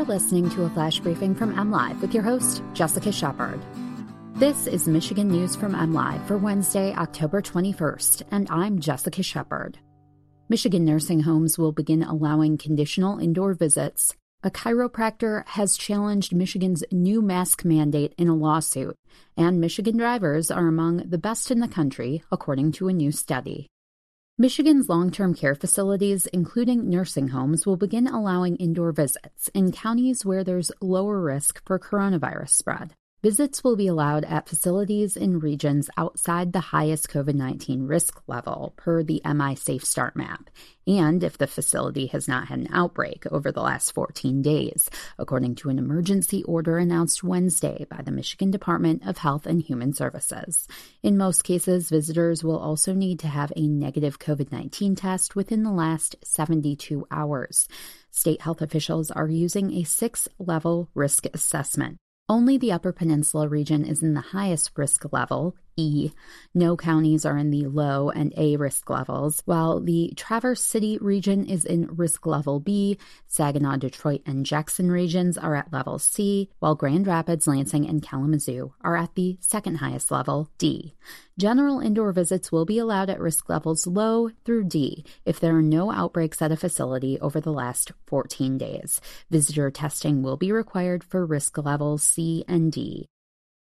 You're listening to a flash briefing from MLive with your host, Jessica Shepard. This is Michigan News from MLive for Wednesday, October 21st, and I'm Jessica Shepard. Michigan nursing homes will begin allowing conditional indoor visits. A chiropractor has challenged Michigan's new mask mandate in a lawsuit, and Michigan drivers are among the best in the country, according to a new study. Michigan's long term care facilities, including nursing homes, will begin allowing indoor visits in counties where there's lower risk for coronavirus spread. Visits will be allowed at facilities in regions outside the highest COVID 19 risk level per the MI Safe Start map, and if the facility has not had an outbreak over the last 14 days, according to an emergency order announced Wednesday by the Michigan Department of Health and Human Services. In most cases, visitors will also need to have a negative COVID 19 test within the last 72 hours. State health officials are using a six level risk assessment. Only the Upper Peninsula region is in the highest risk level, E. No counties are in the low and A risk levels, while the Traverse City region is in risk level B. Saginaw, Detroit, and Jackson regions are at level C, while Grand Rapids, Lansing, and Kalamazoo are at the second highest level, D. General indoor visits will be allowed at risk levels low through D if there are no outbreaks at a facility over the last 14 days. Visitor testing will be required for risk levels C and D.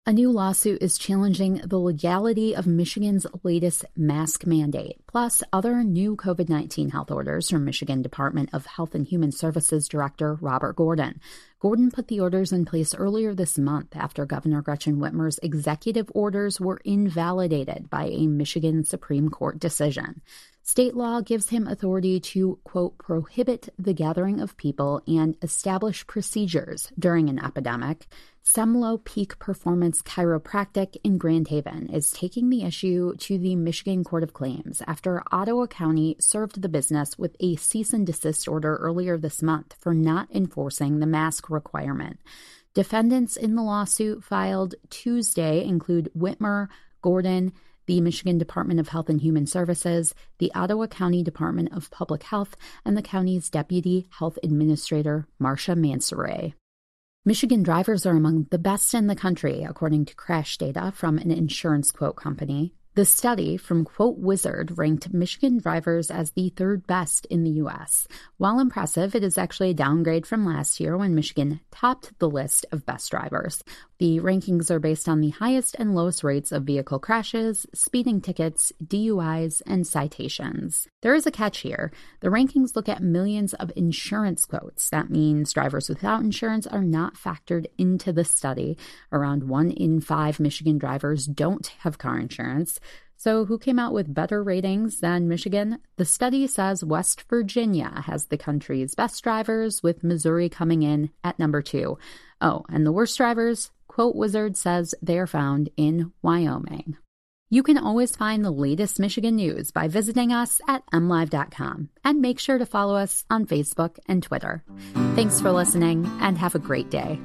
A new lawsuit is challenging the legality of Michigan's latest mask mandate, plus other new COVID 19 health orders from Michigan Department of Health and Human Services Director Robert Gordon. Gordon put the orders in place earlier this month after Governor Gretchen Whitmer's executive orders were invalidated by a Michigan Supreme Court decision. State law gives him authority to, quote, prohibit the gathering of people and establish procedures during an epidemic. Semlow Peak Performance Chiropractic in Grand Haven is taking the issue to the Michigan Court of Claims after Ottawa County served the business with a cease and desist order earlier this month for not enforcing the mask requirement. Defendants in the lawsuit filed Tuesday include Whitmer, Gordon, the Michigan Department of Health and Human Services, the Ottawa County Department of Public Health, and the county's Deputy Health Administrator, Marcia Mansaray. Michigan drivers are among the best in the country, according to crash data from an insurance quote company. The study from QuoteWizard ranked Michigan drivers as the third best in the U.S. While impressive, it is actually a downgrade from last year when Michigan topped the list of best drivers. The rankings are based on the highest and lowest rates of vehicle crashes, speeding tickets, DUIs, and citations. There is a catch here. The rankings look at millions of insurance quotes. That means drivers without insurance are not factored into the study. Around one in five Michigan drivers don't have car insurance. So, who came out with better ratings than Michigan? The study says West Virginia has the country's best drivers, with Missouri coming in at number two. Oh, and the worst drivers? QuoteWizard says they are found in Wyoming. You can always find the latest Michigan news by visiting us at mlive.com and make sure to follow us on Facebook and Twitter. Thanks for listening and have a great day.